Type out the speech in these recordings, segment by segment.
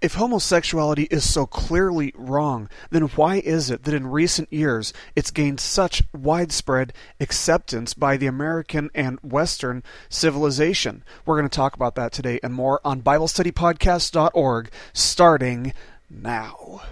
If homosexuality is so clearly wrong, then why is it that in recent years it's gained such widespread acceptance by the American and Western civilization? We're going to talk about that today and more on BibleStudyPodcast.org starting now.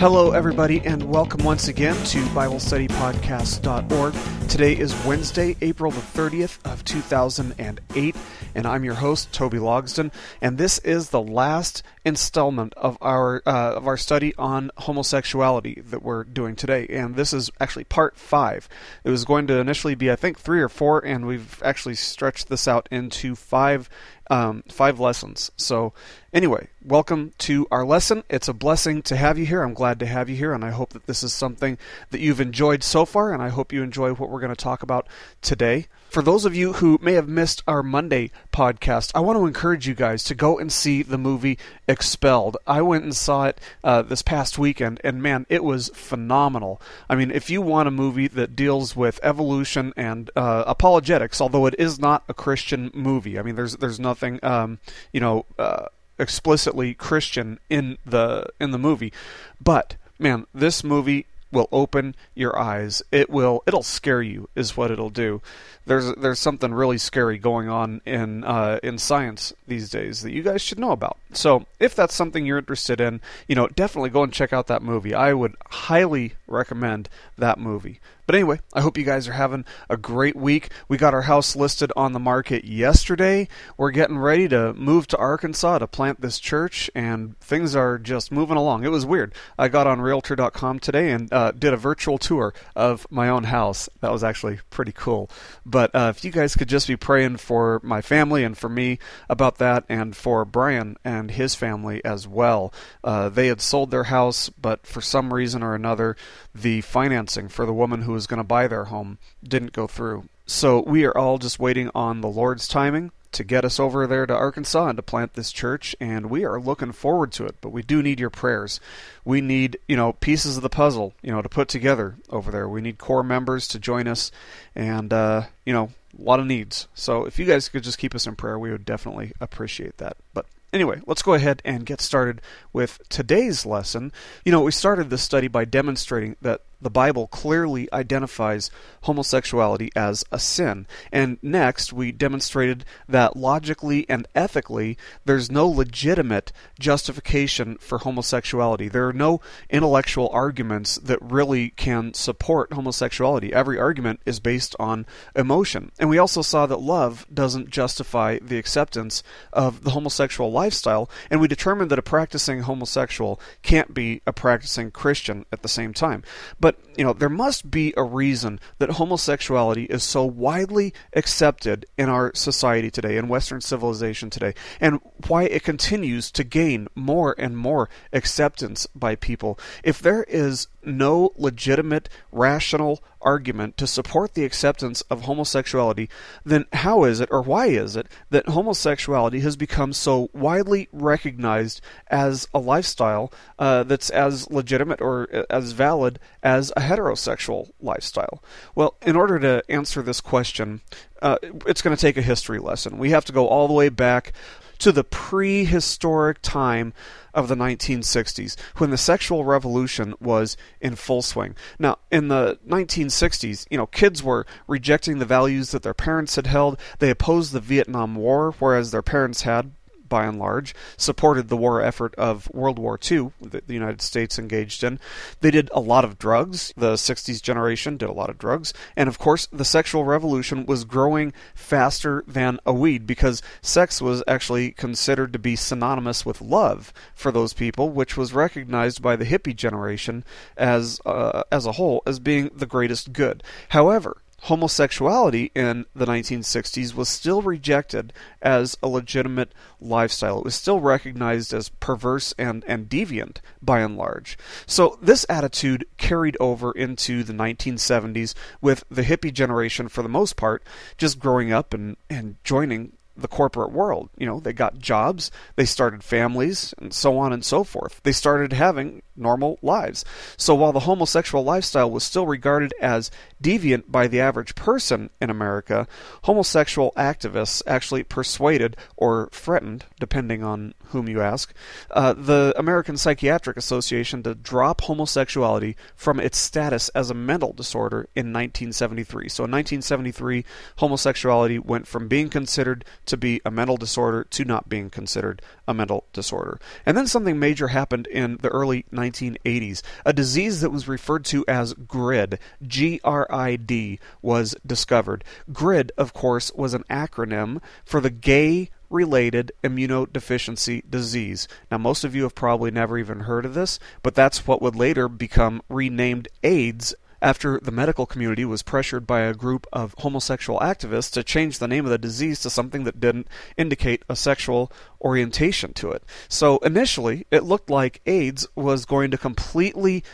Hello, everybody, and welcome once again to BibleStudyPodcast.org. Today is Wednesday, April the 30th of 2008, and I'm your host, Toby Logsden, and this is the last installment of our uh, of our study on homosexuality that we're doing today, and this is actually part five. It was going to initially be, I think, three or four, and we've actually stretched this out into five um, five lessons. So, anyway, welcome to our lesson. It's a blessing to have you here. I'm glad to have you here, and I hope that this is something that you've enjoyed so far, and I hope you enjoy what we're going to talk about today. For those of you who may have missed our Monday podcast, I want to encourage you guys to go and see the movie Expelled. I went and saw it uh, this past weekend, and man, it was phenomenal. I mean, if you want a movie that deals with evolution and uh, apologetics, although it is not a Christian movie, I mean, there's there's nothing, um, you know. Uh, explicitly Christian in the in the movie, but man, this movie will open your eyes. It will it'll scare you is what it'll do. There's there's something really scary going on in uh, in science these days that you guys should know about. So if that's something you're interested in, you know, definitely go and check out that movie. I would highly recommend that movie. But anyway, I hope you guys are having a great week. We got our house listed on the market yesterday. We're getting ready to move to Arkansas to plant this church, and things are just moving along. It was weird. I got on Realtor.com today and uh, did a virtual tour of my own house. That was actually pretty cool. But uh, if you guys could just be praying for my family and for me about that, and for Brian and his family as well. Uh, they had sold their house, but for some reason or another, the financing for the woman who was going to buy their home didn't go through. So we are all just waiting on the Lord's timing to get us over there to Arkansas and to plant this church, and we are looking forward to it. But we do need your prayers. We need, you know, pieces of the puzzle, you know, to put together over there. We need core members to join us, and uh, you know, a lot of needs. So if you guys could just keep us in prayer, we would definitely appreciate that. But Anyway, let's go ahead and get started with today's lesson. You know, we started this study by demonstrating that the Bible clearly identifies homosexuality as a sin. And next, we demonstrated that logically and ethically, there's no legitimate justification for homosexuality. There are no intellectual arguments that really can support homosexuality. Every argument is based on emotion. And we also saw that love doesn't justify the acceptance of the homosexual lifestyle. And we determined that a practicing homosexual can't be a practicing Christian at the same time. But but, you know, there must be a reason that homosexuality is so widely accepted in our society today, in Western civilization today, and why it continues to gain more and more acceptance by people. If there is no legitimate, rational argument to support the acceptance of homosexuality, then how is it, or why is it, that homosexuality has become so widely recognized as a lifestyle uh, that's as legitimate or uh, as valid as a heterosexual lifestyle? Well, in order to answer this question, uh, it's going to take a history lesson. We have to go all the way back to the prehistoric time of the 1960s when the sexual revolution was in full swing. Now, in the 1960s, you know, kids were rejecting the values that their parents had held. They opposed the Vietnam War, whereas their parents had by and large, supported the war effort of World War II that the United States engaged in. They did a lot of drugs. The 60s generation did a lot of drugs. And of course, the sexual revolution was growing faster than a weed because sex was actually considered to be synonymous with love for those people, which was recognized by the hippie generation as, uh, as a whole as being the greatest good. However, homosexuality in the 1960s was still rejected as a legitimate lifestyle. It was still recognized as perverse and, and deviant by and large. So this attitude carried over into the 1970s with the hippie generation, for the most part, just growing up and, and joining the corporate world. You know, they got jobs, they started families, and so on and so forth. They started having normal lives. So while the homosexual lifestyle was still regarded as deviant by the average person in America, homosexual activists actually persuaded or threatened, depending on whom you ask, uh, the American Psychiatric Association to drop homosexuality from its status as a mental disorder in 1973. So in 1973, homosexuality went from being considered to be a mental disorder to not being considered a mental disorder. And then something major happened in the early 1980s. A disease that was referred to as GRID, G R I D, was discovered. GRID, of course, was an acronym for the Gay related immunodeficiency disease. Now, most of you have probably never even heard of this, but that's what would later become renamed AIDS after the medical community was pressured by a group of homosexual activists to change the name of the disease to something that didn't indicate a sexual orientation to it. So initially, it looked like AIDS was going to completely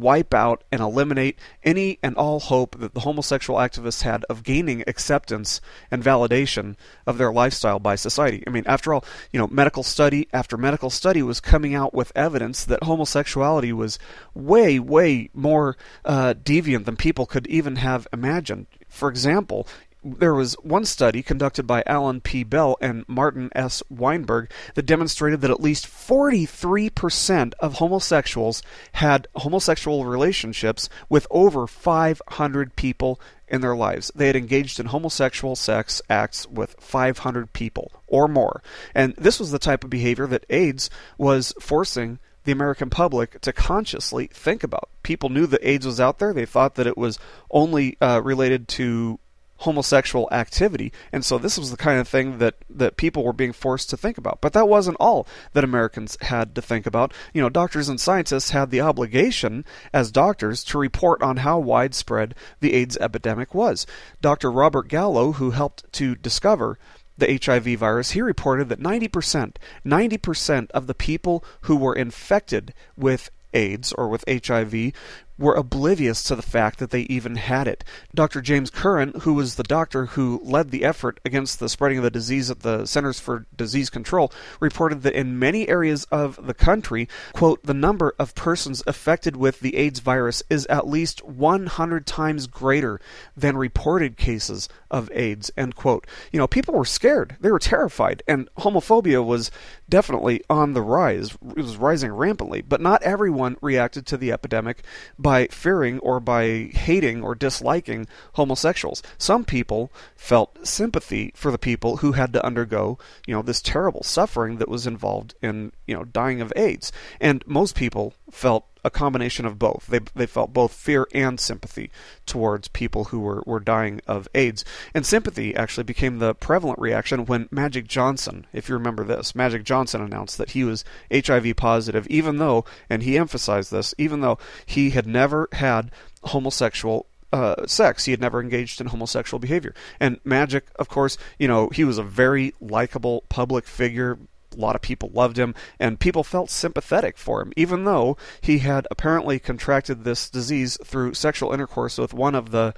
wipe out and eliminate any and all hope that the homosexual activists had of gaining acceptance and validation of their lifestyle by society. I mean, after all, you know, medical study after medical study was coming out with evidence that homosexuality was way, way more uh, deviant than people could even have imagined. For example, there was one study conducted by Alan P. Bell and Martin S. Weinberg that demonstrated that at least 43% of homosexuals had homosexual relationships with over 500 people in their lives. They had engaged in homosexual sex acts with 500 people or more. And this was the type of behavior that AIDS was forcing the American public to consciously think about. People knew that AIDS was out there. They thought that it was only uh, related to homosexual activity. And so this was the kind of thing that, that people were being forced to think about. But that wasn't all that Americans had to think about. You know, doctors and scientists had the obligation as doctors to report on how widespread the AIDS epidemic was. Dr. Robert Gallo, who helped to discover the HIV virus, he reported that 90%, 90% of the people who were infected with AIDS or with HIV were oblivious to the fact that they even had it. Dr. James Curran, who was the doctor who led the effort against the spreading of the disease at the Centers for Disease Control, reported that in many areas of the country, quote, the number of persons affected with the AIDS virus is at least 100 times greater than reported cases of AIDS, end quote. You know, people were scared. They were terrified. And homophobia was definitely on the rise. It was rising rampantly. But not everyone reacted to the epidemic by fearing or by hating or disliking homosexuals. Some people felt sympathy for the people who had to undergo, you know, this terrible suffering that was involved in, you know, dying of AIDS. And most people felt a combination of both. They, they felt both fear and sympathy towards people who were, were dying of AIDS. And sympathy actually became the prevalent reaction when Magic Johnson, if you remember this, Magic Johnson announced that he was HIV positive, even though, and he emphasized this, even though he had never had homosexual uh, sex. He had never engaged in homosexual behavior. And Magic, of course, you know, he was a very likable public figure, a lot of people loved him, and people felt sympathetic for him, even though he had apparently contracted this disease through sexual intercourse with one of the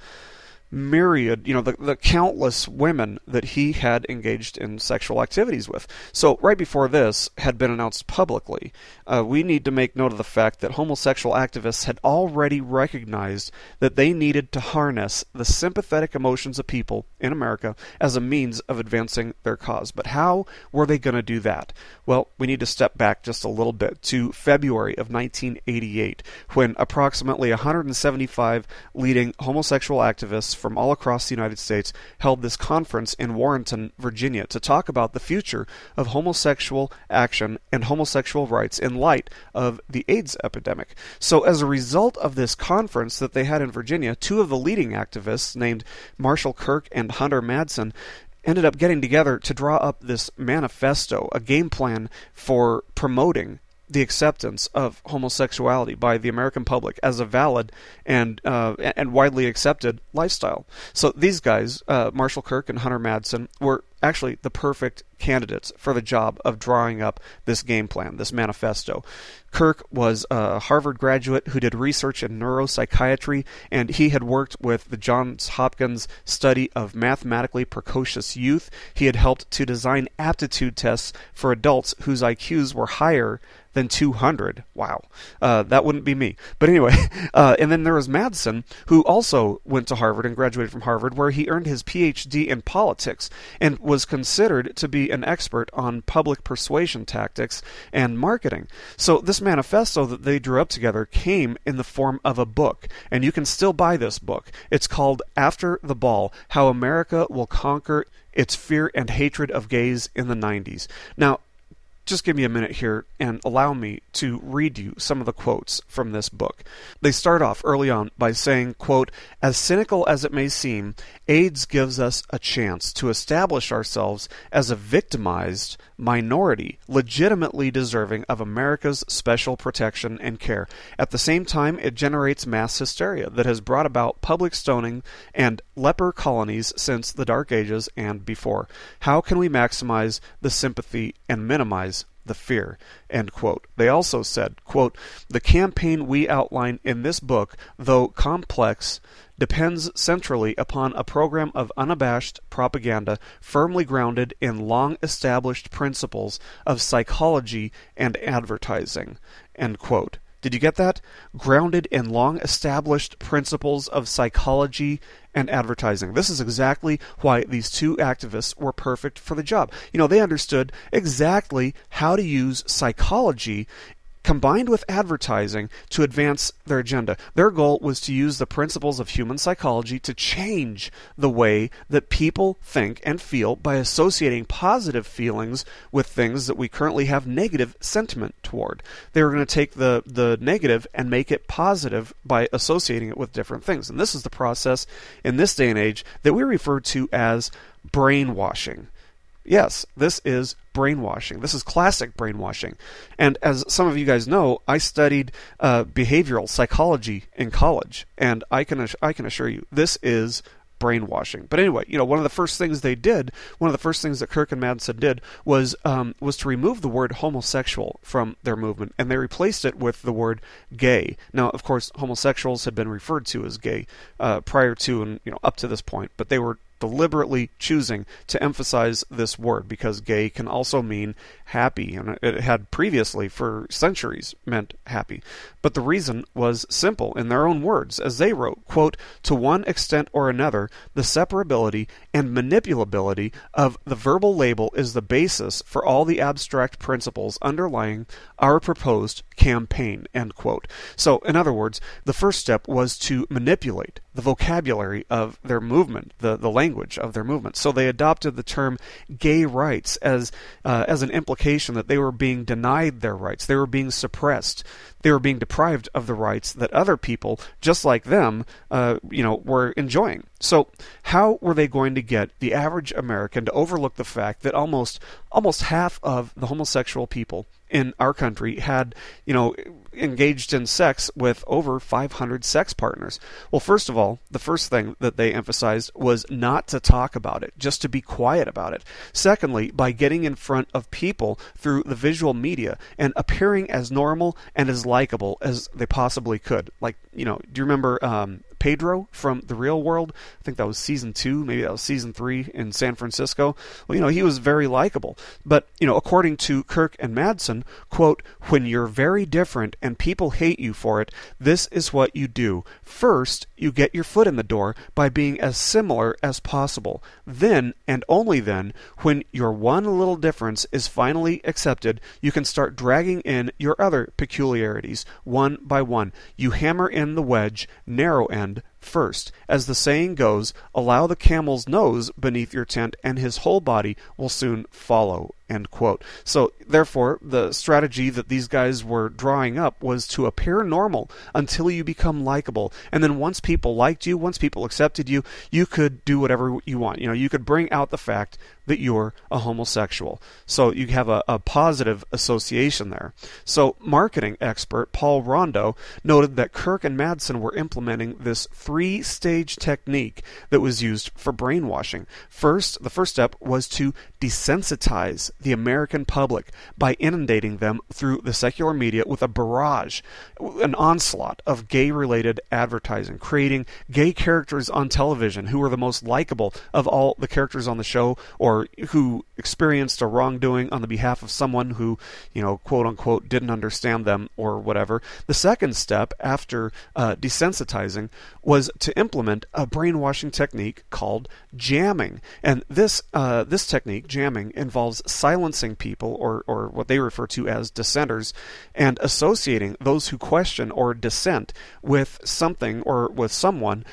myriad, you know, the, the countless women that he had engaged in sexual activities with. So, right before this had been announced publicly, uh, we need to make note of the fact that homosexual activists had already recognized that they needed to harness the sympathetic emotions of people in America as a means of advancing their cause. But how were they going to do that? Well, we need to step back just a little bit to February of 1988, when approximately 175 leading homosexual activists from all across the United States held this conference in Warrenton, Virginia, to talk about the future of homosexual action and homosexual rights in light of the AIDS epidemic. So, as a result of this conference that they had in Virginia, two of the leading activists, named Marshall Kirk and Hunter Madsen, ended up getting together to draw up this manifesto, a game plan for promoting the acceptance of homosexuality by the American public as a valid and uh, and widely accepted lifestyle. So these guys, uh, Marshall Kirk and Hunter Madsen, were actually the perfect candidates for the job of drawing up this game plan, this manifesto. Kirk was a Harvard graduate who did research in neuropsychiatry, and he had worked with the Johns Hopkins study of mathematically precocious youth. He had helped to design aptitude tests for adults whose IQs were higher than 200. Wow, uh, that wouldn't be me. But anyway, uh, and then there was Madsen, who also went to Harvard and graduated from Harvard, where he earned his PhD in politics and was considered to be an expert on public persuasion tactics and marketing. So this manifesto that they drew up together came in the form of a book, and you can still buy this book. It's called After the Ball How America Will Conquer its fear and hatred of gays in the 90s. Now, just give me a minute here and allow me to read you some of the quotes from this book. They start off early on by saying, quote, As cynical as it may seem, AIDS gives us a chance to establish ourselves as a victimized minority legitimately deserving of America's special protection and care. At the same time, it generates mass hysteria that has brought about public stoning and leper colonies since the Dark Ages and before. How can we maximize the sympathy and minimize the fear. They also said, quote, The campaign we outline in this book, though complex, depends centrally upon a program of unabashed propaganda firmly grounded in long established principles of psychology and advertising. Did you get that? Grounded in long established principles of psychology and advertising. This is exactly why these two activists were perfect for the job. You know, they understood exactly how to use psychology combined with advertising to advance their agenda. Their goal was to use the principles of human psychology to change the way that people think and feel by associating positive feelings with things that we currently have negative sentiment toward. They were going to take the, the negative and make it positive by associating it with different things. And this is the process in this day and age that we refer to as brainwashing. Yes, this is brainwashing. This is classic brainwashing. And as some of you guys know, I studied uh, behavioral psychology in college, and I can I can assure you this is brainwashing. But anyway, you know, one of the first things they did, one of the first things that Kirk and Madsen did was um, was to remove the word homosexual from their movement, and they replaced it with the word gay. Now, of course, homosexuals had been referred to as gay uh, prior to and you know up to this point, but they were deliberately choosing to emphasize this word because gay can also mean happy, and it had previously for centuries meant happy. But the reason was simple in their own words, as they wrote, quote, To one extent or another, the separability and manipulability of the verbal label is the basis for all the abstract principles underlying our proposed campaign, end quote. So, in other words, the first step was to manipulate the vocabulary of their movement, the, the language of their movement. So they adopted the term gay rights as, uh, as an implication that they were being denied their rights, they were being suppressed, they were being deprived of the rights that other people, just like them, uh, you know, were enjoying. So how were they going to get the average American to overlook the fact that almost almost half of the homosexual people in our country had, you know, engaged in sex with over 500 sex partners. Well, first of all, the first thing that they emphasized was not to talk about it, just to be quiet about it. Secondly, by getting in front of people through the visual media and appearing as normal and as likable as they possibly could. Like, you know, do you remember um, Pedro from The Real World. I think that was season two, maybe that was season three in San Francisco. Well, you know, he was very likable. But, you know, according to Kirk and Madsen, quote, when you're very different and people hate you for it, this is what you do. First, you get your foot in the door by being as similar as possible. Then, and only then, when your one little difference is finally accepted, you can start dragging in your other peculiarities, one by one. You hammer in the wedge, narrow end, first. As the saying goes, allow the camel's nose beneath your tent, and his whole body will soon follow. End quote. So, therefore, the strategy that these guys were drawing up was to appear normal until you become likable. And then once people liked you, once people accepted you, you could do whatever you want. You know, you could bring out the fact that you're a homosexual. So you have a, a positive association there. So, marketing expert Paul Rondeau noted that Kirk and Madsen were implementing this three stage technique that was used for brainwashing. First, the first step was to desensitize the American public by inundating them through the secular media with a barrage, an onslaught of gay related advertising, creating gay characters on television who were the most likable of all the characters on the show or who experienced a wrongdoing on the behalf of someone who, you know, quote unquote, didn't understand them or whatever. The second step after uh, desensitizing was to implement a brainwashing technique called jamming. And this, uh, this technique, jamming, involves silencing people, or, or what they refer to as dissenters, and associating those who question or dissent with something or with someone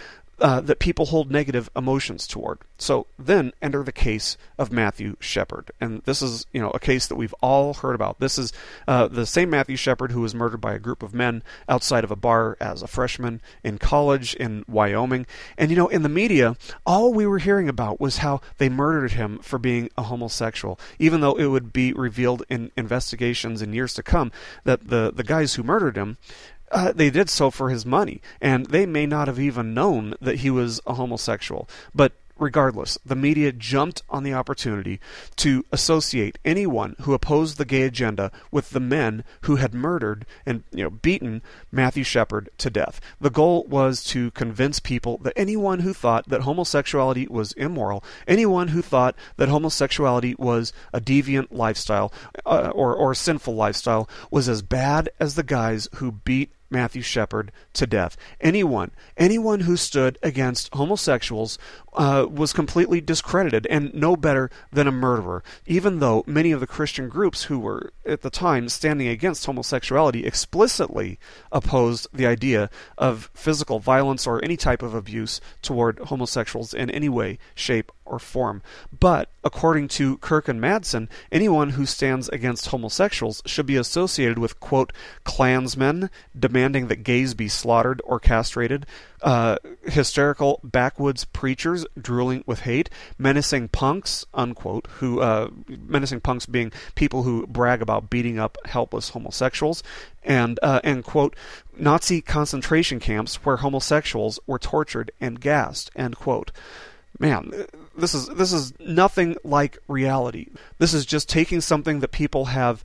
uh, that people hold negative emotions toward. So then enter the case of Matthew Shepard, and this is you know a case that we've all heard about. This is uh, the same Matthew Shepard who was murdered by a group of men outside of a bar as a freshman in college in Wyoming. And you know in the media, all we were hearing about was how they murdered him for being a homosexual, even though it would be revealed in investigations in years to come that the the guys who murdered him uh, they did so for his money, and they may not have even known that he was a homosexual. But regardless, the media jumped on the opportunity to associate anyone who opposed the gay agenda with the men who had murdered and you know beaten Matthew Shepard to death. The goal was to convince people that anyone who thought that homosexuality was immoral, anyone who thought that homosexuality was a deviant lifestyle uh, or or sinful lifestyle was as bad as the guys who beat Matthew Shepard to death. Anyone, anyone who stood against homosexuals uh, was completely discredited and no better than a murderer, even though many of the Christian groups who were at the time standing against homosexuality explicitly opposed the idea of physical violence or any type of abuse toward homosexuals in any way, shape, or form. But, according to Kirk and Madsen, anyone who stands against homosexuals should be associated with, quote, Klansmen demanding that gays be slaughtered or castrated, uh, hysterical backwoods preachers drooling with hate, menacing punks, unquote, who, uh, menacing punks being people who brag about beating up helpless homosexuals, and, uh, and quote, Nazi concentration camps where homosexuals were tortured and gassed, end quote man, this is this is nothing like reality. This is just taking something that people have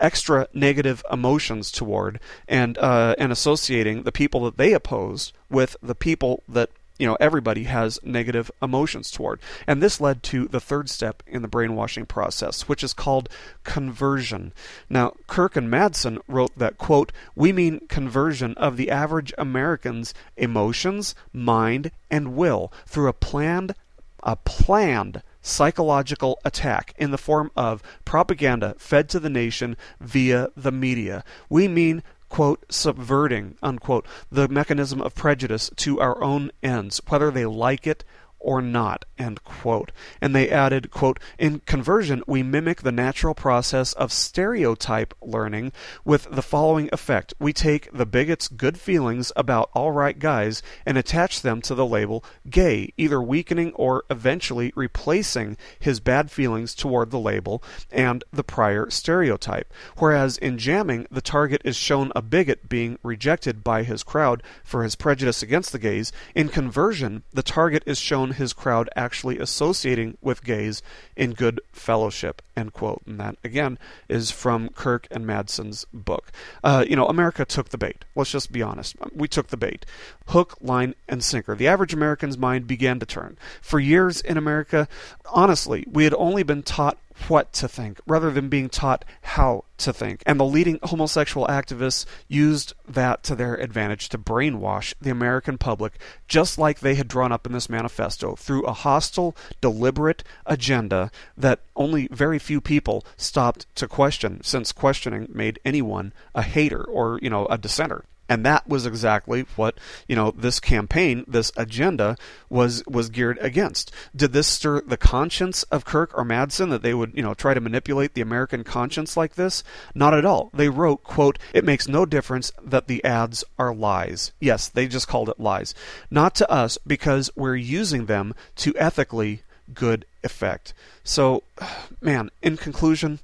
extra negative emotions toward and uh, and associating the people that they oppose with the people that you know everybody has negative emotions toward and this led to the third step in the brainwashing process which is called conversion now kirk and madsen wrote that quote we mean conversion of the average american's emotions mind and will through a planned a planned psychological attack in the form of propaganda fed to the nation via the media. We mean quote, subverting, unquote, the mechanism of prejudice to our own ends, whether they like it or not, end quote. And they added, quote, in conversion, we mimic the natural process of stereotype learning with the following effect. We take the bigot's good feelings about all right guys and attach them to the label gay, either weakening or eventually replacing his bad feelings toward the label and the prior stereotype. Whereas in jamming, the target is shown a bigot being rejected by his crowd for his prejudice against the gays. In conversion, the target is shown his crowd actually associating with gays in good fellowship, end quote. And that, again, is from Kirk and Madsen's book. Uh, you know, America took the bait. Let's just be honest. We took the bait. Hook, line, and sinker. The average American's mind began to turn. For years in America, honestly, we had only been taught what to think rather than being taught how to think. And the leading homosexual activists used that to their advantage to brainwash the American public, just like they had drawn up in this manifesto, through a hostile, deliberate agenda that only very few people stopped to question, since questioning made anyone a hater or, you know, a dissenter. And that was exactly what, you know, this campaign, this agenda was was geared against. Did this stir the conscience of Kirk or Madsen that they would, you know, try to manipulate the American conscience like this? Not at all. They wrote, quote, "It makes no difference that the ads are lies." Yes, they just called it lies. Not to us because we're using them to ethically good effect. So, man, in conclusion,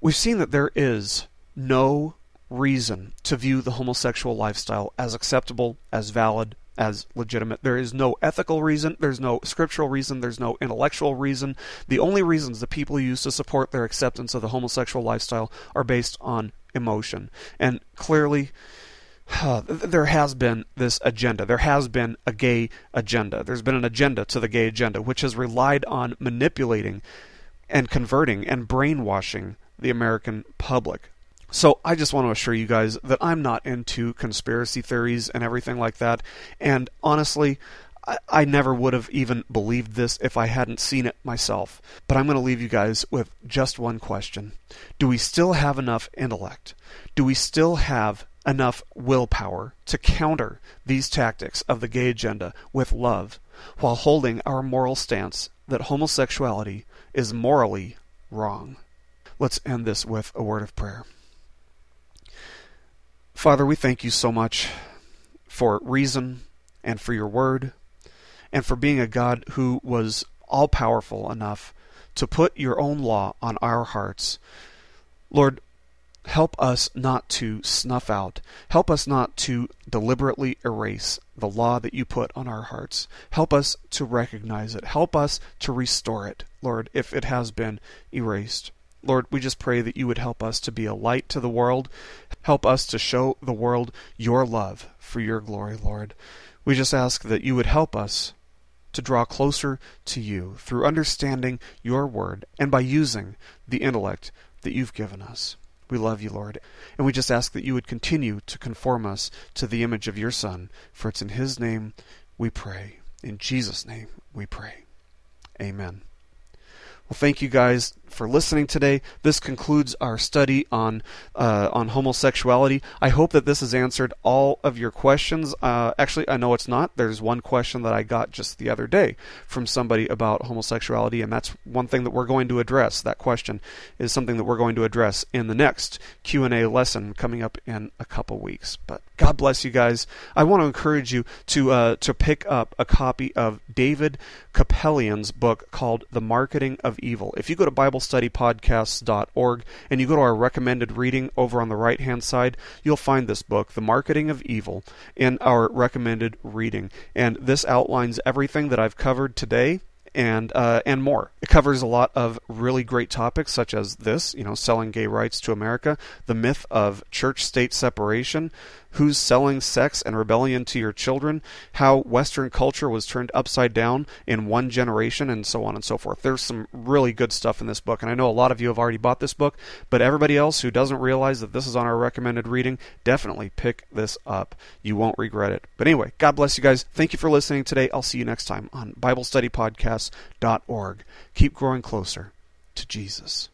we've seen that there is no reason to view the homosexual lifestyle as acceptable, as valid, as legitimate. There is no ethical reason, there's no scriptural reason, there's no intellectual reason. The only reasons that people use to support their acceptance of the homosexual lifestyle are based on emotion. And clearly, there has been this agenda. There has been a gay agenda. There's been an agenda to the gay agenda, which has relied on manipulating and converting and brainwashing the American public. So I just want to assure you guys that I'm not into conspiracy theories and everything like that. And honestly, I, I never would have even believed this if I hadn't seen it myself. But I'm going to leave you guys with just one question Do we still have enough intellect? Do we still have enough willpower to counter these tactics of the gay agenda with love while holding our moral stance that homosexuality is morally wrong? Let's end this with a word of prayer. Father, we thank you so much for reason and for your word and for being a God who was all powerful enough to put your own law on our hearts. Lord, help us not to snuff out, help us not to deliberately erase the law that you put on our hearts. Help us to recognize it, help us to restore it, Lord, if it has been erased. Lord, we just pray that you would help us to be a light to the world. Help us to show the world your love for your glory, Lord. We just ask that you would help us to draw closer to you through understanding your word and by using the intellect that you've given us. We love you, Lord, and we just ask that you would continue to conform us to the image of your Son, for it's in his name we pray. In Jesus' name we pray. Amen. Well, thank you guys for listening today. This concludes our study on uh, on homosexuality. I hope that this has answered all of your questions. Uh, actually, I know it's not. There's one question that I got just the other day from somebody about homosexuality, and that's one thing that we're going to address. That question is something that we're going to address in the next Q and A lesson coming up in a couple weeks. But God bless you guys. I want to encourage you to uh, to pick up a copy of David Kupelian's book called The Marketing of Evil. If you go to BibleStudyPodcasts.org and you go to our recommended reading over on the right hand side, you'll find this book, The Marketing of Evil, in our recommended reading. And this outlines everything that I've covered today and uh, and more. It covers a lot of really great topics such as this, you know, selling gay rights to America, the myth of church-state separation, who's selling sex and rebellion to your children, how Western culture was turned upside down in one generation, and so on and so forth. There's some really good stuff in this book, and I know a lot of you have already bought this book, but everybody else who doesn't realize that this is on our recommended reading, definitely pick this up. You won't regret it. But anyway, God bless you guys. Thank you for listening today. I'll see you next time on BibleStudyPodcasts.org. Keep growing closer to Jesus.